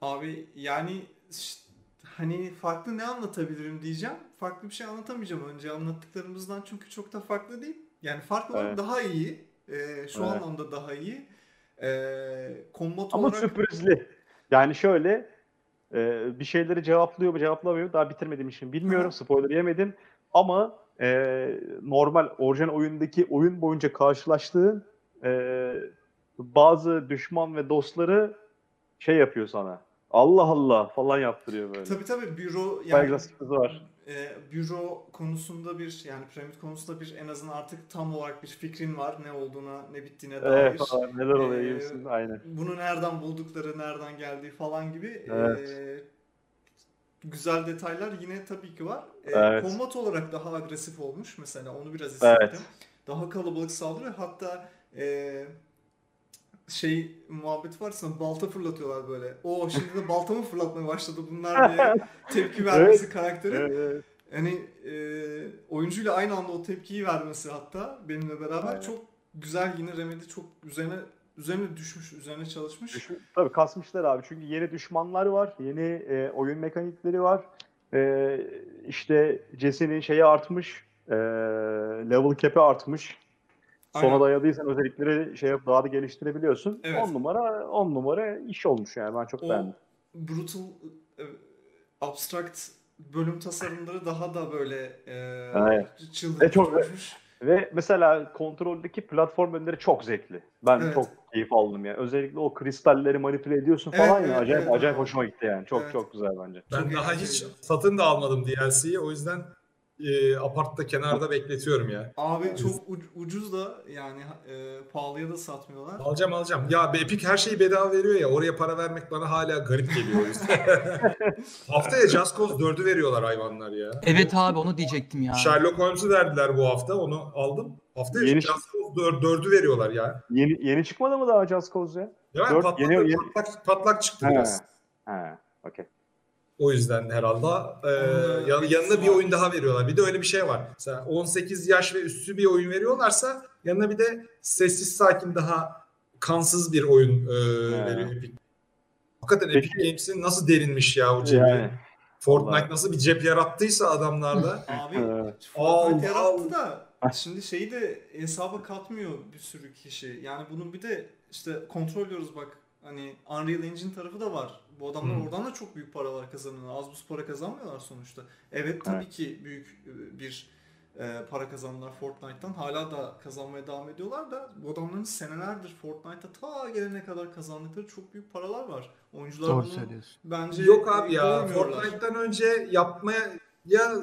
Abi yani hani farklı ne anlatabilirim diyeceğim. Farklı bir şey anlatamayacağım önce anlattıklarımızdan çünkü çok da farklı değil. Yani farklı olan Evet. daha iyi. Ee, şu Evet. anlamda daha iyi. Ee, combat Ama olarak sürprizli. Yani şöyle e, bir şeyleri cevaplıyor mu cevaplamıyor. Daha bitirmediğim için bilmiyorum. Spoiler yemedim. Ama e, normal orijinal oyundaki oyun boyunca karşılaştığın e, bazı düşman ve dostları şey yapıyor sana. Allah Allah falan yaptırıyor böyle. tabii tabii büro yani sürprizi var. E, büro konusunda bir yani piramit konusunda bir en azından artık tam olarak bir fikrin var ne olduğuna ne bittiğine dair. Evet falan, neler oluyor Ee. Aynen. bunu nereden buldukları, nereden geldiği falan gibi Evet. eee, güzel detaylar yine tabii ki var. Eee Evet. Kombat olarak daha agresif olmuş mesela onu biraz hissettim. Evet. Daha kalabalık saldırıyor. Hatta eee, şey muhabbet varsa balta fırlatıyorlar böyle. O şimdi de balta mı fırlatmaya başladı bunlar diye [laughs] tepki vermesi karakterin. Evet. Hani eee oyuncuyla aynı anda o tepkiyi vermesi hatta benimle beraber Aynen. çok güzel yine Remedy çok üzerine üzerine düşmüş, üzerine çalışmış. Düşün- Tabii kasmışlar abi çünkü yeni düşmanlar var, yeni e, oyun mekanikleri var. E, işte Jesse'nin şeyi artmış, e, level cap'i artmış. Sona dayadıysan özellikleri şey yap daha da geliştirebiliyorsun. Evet. 10 numara 10 numara iş olmuş yani ben çok O beğendim. brutal e, abstract bölüm tasarımları daha da böyle e, Evet. çılgın E, çok- tutmuş. Ve mesela kontroldeki platform önleri çok zevkli. Ben Evet. çok keyif aldım yani. Özellikle o kristalleri manipüle ediyorsun Evet, falan ya evet, acayip evet. acayip hoşuma gitti yani. Çok Evet. çok güzel bence. Ben Çok daha hiç satın da almadım DLC'yi. O yüzden e, apartta kenarda bekletiyorum ya. Abi çok uc- ucuz da yani e, pahalıya da satmıyorlar. Alacağım alacağım. Ya Epic her şeyi bedava veriyor ya. Oraya para vermek bana hala garip geliyor. [laughs] Haftaya Just Cause 4'ü veriyorlar hayvanlar ya. Evet abi onu diyecektim ya. Sherlock Holmes'u verdiler bu hafta. Onu aldım. Haftaya Yeni- Just Cause 4, 4'ü veriyorlar ya. Yeni yeni çıkmadı mı daha Just Cause ya? Ya Dört patlak, yeni- yeni- patlak, patlak çıktı He. biraz. Ha, okey. O yüzden herhalde e, yan- yanına bir oyun daha veriyorlar. Bir de öyle bir şey var. Mesela 18 yaş ve üstü bir oyun veriyorlarsa yanına bir de sessiz sakin daha kansız bir oyun e, He. veriyor Epic. Hakikaten Peki- Epic Games'in nasıl derinmiş ya o cebi. Yani. Fortnite Vallahi. nasıl bir cep yarattıysa adamlarda. [laughs] Abi Evet. Fortnite yarattı da şimdi şeyi de hesaba katmıyor bir sürü kişi. Yani bunun bir de işte kontrol ediyoruz bak hani Unreal Engine tarafı da var. Bu adamlar Hmm. oradan da çok büyük paralar kazanıyorlar. Az buz para kazanmıyorlar sonuçta. Evet tabii Evet. ki büyük e, bir e, para kazandılar Fortnite'tan. Hala da kazanmaya devam ediyorlar da bu adamların senelerdir Fortnite'a ta gelene kadar kazandıkları çok büyük paralar var. Oyuncular Doğru bunu bence Yok abi ya. Fortnite'tan önce yapmaya ya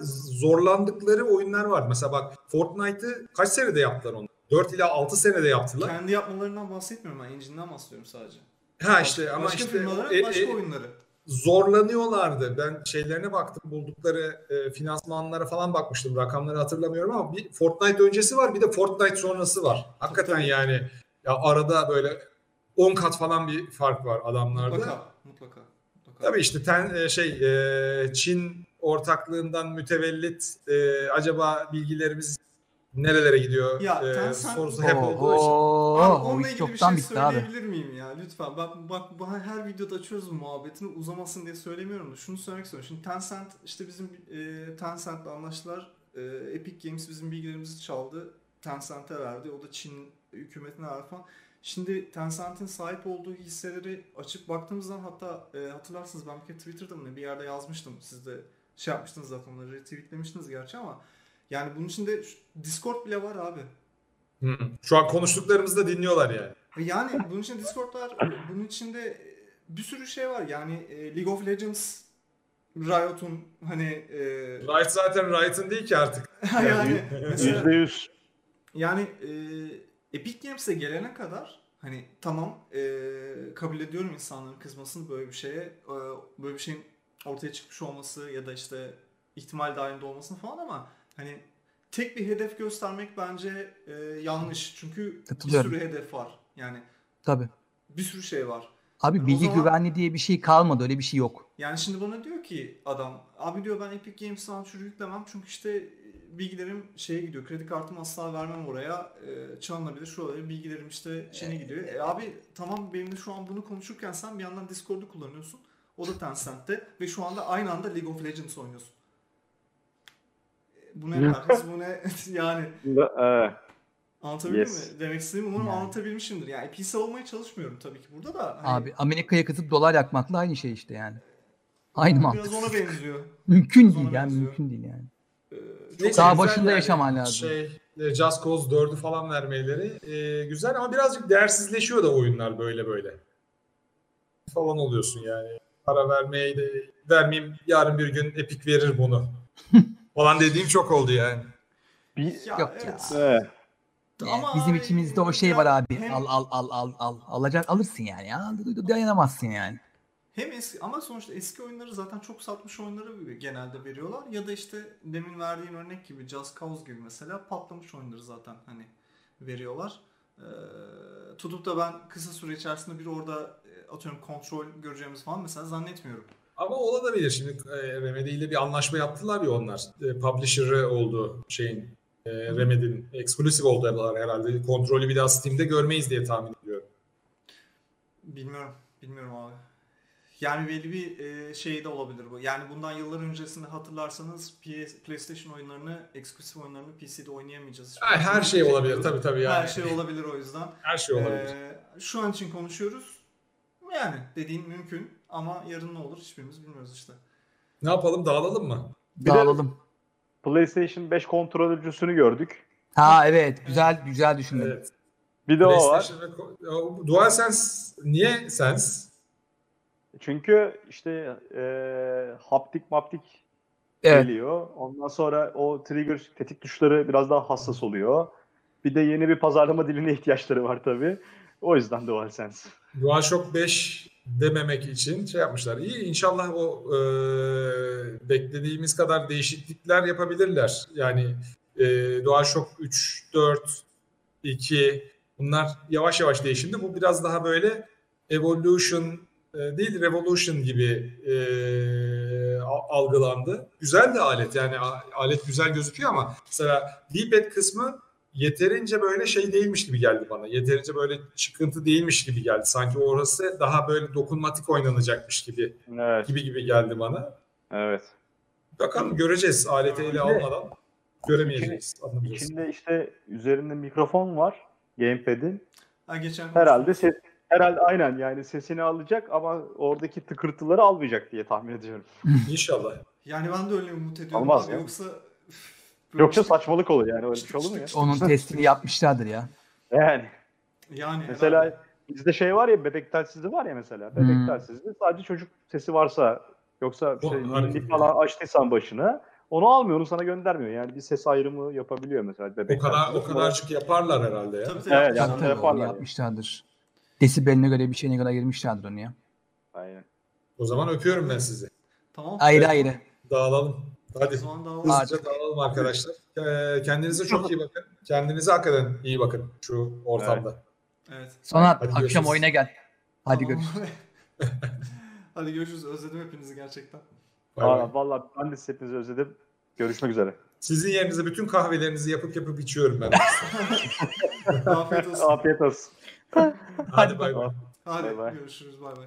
zorlandıkları oyunlar var. Mesela bak Fortnite'ı kaç senede yaptılar onu? 4 ila 6 senede yaptılar. Kendi yapmalarından bahsetmiyorum ben. Engine'den bahsediyorum sadece. Ha işte ama başka işte firmaların e- başka e- oyunları. zorlanıyorlardı. Ben şeylerine baktım, buldukları e, finansmanlara falan bakmıştım. Rakamları hatırlamıyorum ama bir Fortnite öncesi var, bir de Fortnite sonrası var. Hakikaten Tabii. yani ya arada böyle 10 kat falan bir fark var adamlarda. Mutlaka, mutlaka, mutlaka. Tabii işte ten, e, şey e, Çin ortaklığından mütevellit e, acaba bilgilerimiz nerelere gidiyor Ya, e, Tencent- sorusu hep olduğu için. Abi onunla ilgili bir şey bitti abi. söyleyebilir miyim ya? Lütfen. Bak, bak bak her videoda açıyoruz bu muhabbetini uzamasın diye söylemiyorum da şunu söylemek istiyorum. Şimdi Tencent işte bizim e, Tencent'le anlaştılar. E, Epic Games bizim bilgilerimizi çaldı. Tencent'e verdi. O da Çin hükümetine verdi falan. Şimdi Tencent'in sahip olduğu hisseleri açıp baktığımızda hatta e, hatırlarsınız ben bir kere Twitter'da mı ne bir yerde yazmıştım. Siz de şey yapmıştınız zaten onları retweetlemiştiniz gerçi ama yani bunun içinde Discord bile var abi. Hı. Şu an konuştuklarımızı da dinliyorlar yani. Yani bunun için Discord var. Bunun içinde bir sürü şey var. Yani e, League of Legends Riot'un hani e, Riot zaten Riot'ın değil ki artık. [laughs] yani mesela Yüzde yüz. yani e, Epic Games'e gelene kadar hani tamam e, kabul ediyorum insanların kızmasını böyle bir şeye e, böyle bir şeyin ortaya çıkmış olması ya da işte ihtimal dahilinde olmasını falan ama hani tek bir hedef göstermek bence e, yanlış. Çünkü bir sürü hedef var. Yani Tabii. bir sürü şey var. Abi O bilgi zaman- güvenliği diye bir şey kalmadı. Öyle bir şey yok. Yani şimdi bana diyor ki adam abi diyor ben Epic Games launcher yüklemem çünkü işte e, bilgilerim şeye gidiyor. Kredi kartımı asla vermem oraya. E, çalınabilir olabilir. Bilgilerim işte şeyine gidiyor. E, abi tamam benimle şu an bunu konuşurken sen bir yandan Discord'u kullanıyorsun. O da Tencent'te ve şu anda aynı anda League of Legends oynuyorsun. E, Bu ne herkes bu ne [laughs] yani Evet. anlatabildim Yes. mi? Demek istediğim umarım Yani. anlatabilmişimdir. Yani IP savunmaya çalışmıyorum tabii ki burada da. Hani Abi Amerika'ya kızıp dolar yakmakla aynı şey işte yani. Aynı mantık. Biraz ona benziyor. [laughs] Mümkün biraz değil yani benziyor. mümkün değil yani. E, Neyse, Daha başında yaşaman lazım. Şey, e, Just Cause 4'ü falan vermeleri e, güzel ama birazcık değersizleşiyor da oyunlar böyle böyle. Falan oluyorsun yani. Para vermeye de vermeyeyim yarın bir gün Epic verir bunu. [laughs] falan dediğim çok oldu yani. Bir, Ya, Yok evet. evet. Yani Ama bizim içimizde o şey ya var abi. hem- Al al al al al. Alacak alırsın yani. Ya. Dayanamazsın yani. Hem eski ama sonuçta eski oyunları zaten çok satmış oyunları genelde veriyorlar ya da işte demin verdiğin örnek gibi Just Cause gibi mesela patlamış oyunları zaten hani veriyorlar. Ee, tutup da ben kısa süre içerisinde bir orada e, atıyorum kontrol göreceğimiz falan mesela zannetmiyorum. Ama olabilir. Şimdi e, Remedy ile bir anlaşma yaptılar ya onlar. E, publisher'ı oldu şeyin. E, Remedy'nin. Exclusive oldular herhalde. Kontrolü bir daha Steam'de görmeyiz diye tahmin ediyorum. Bilmiyorum. Bilmiyorum abi. Yani belli bir e, şey de olabilir bu. Yani bundan yıllar öncesinde hatırlarsanız PS, PlayStation oyunlarını, eksklusif oyunlarını PC'de oynayamayacağız. Ha, her şey olabilir tabii tabii yani. Her şey olabilir o yüzden. Her şey olabilir. Ee, şu an için konuşuyoruz. Yani dediğin mümkün ama yarın ne olur hiçbirimiz bilmiyoruz işte. Ne yapalım dağılalım mı? de- Dağılalım. PlayStation 5 kontrolcüsünü gördük. Ha evet güzel güzel düşündün. Evet. Bir de o var. PlayStation ve ko- DualSense niye Sense? Çünkü işte e, haptik maptik Evet. geliyor. Ondan sonra o trigger tetik tuşları biraz daha hassas oluyor. Bir de yeni bir pazarlama diline ihtiyaçları var tabii. O yüzden DualSense. DualShock 5 dememek için şey yapmışlar. İyi inşallah o e, beklediğimiz kadar değişiklikler yapabilirler. Yani e, DualShock 3, 4, 2 bunlar yavaş yavaş değişimde. Bu biraz daha böyle Evolution e, değil Revolution gibi e, algılandı. Güzel de alet yani alet güzel gözüküyor ama mesela D-pad kısmı yeterince böyle şey değilmiş gibi geldi bana. Yeterince böyle çıkıntı değilmiş gibi geldi. Sanki orası daha böyle dokunmatik oynanacakmış gibi Evet. gibi gibi geldi bana. Evet. Bakalım göreceğiz aleti ele almadan göremeyeceğiz. anlamayacağız. İçinde işte üzerinde mikrofon var gamepad'in. Ha, geçen Herhalde ses herhalde aynen yani sesini alacak ama oradaki tıkırtıları almayacak diye tahmin ediyorum. İnşallah. Yani ben de öyle umut ediyorum Olmaz abi. ya. Yoksa üf, Yoksa saçmalık olur yani öyle bir şey olur mu ya? Onun testini yapmışlardır ya. [laughs] Yani Yani mesela herhalde. bizde şey var ya bebek telsizli var ya mesela. Bebek Hmm. telsizli sadece çocuk sesi varsa yoksa Oh, şey, ninni falan açtıysan başına onu almıyor onu sana göndermiyor. Yani bir ses ayrımı yapabiliyor mesela O bebek kadar o kadarcık yaparlar herhalde ya. Tabii tabii. Evet, yani Tabii yaparlar yani. yapmışlardır. Desibeline göre bir şeyine göre ayırmışlardır onu ya. Aynen. O zaman öpüyorum ben sizi. Tamam. Ayrı Evet. ayrı. Dağılalım. Hadi. Hızlıca dağılalım arkadaşlar. Ee, Kendinize çok iyi bakın. Kendinize hakikaten iyi bakın şu ortamda. Evet. Sonra Hadi akşam görüşürüz. oyuna gel. Hadi Tamam. görüşürüz. [laughs] Hadi görüşürüz. Özledim hepinizi gerçekten. Aa, vallahi ben de hepinizi özledim. Görüşmek üzere. Sizin yerinize bütün kahvelerinizi yapıp yapıp içiyorum ben. [laughs] Afiyet olsun. Afiyet olsun. Hadi bay bay. Hadi Bay bay. görüşürüz. Bay bay.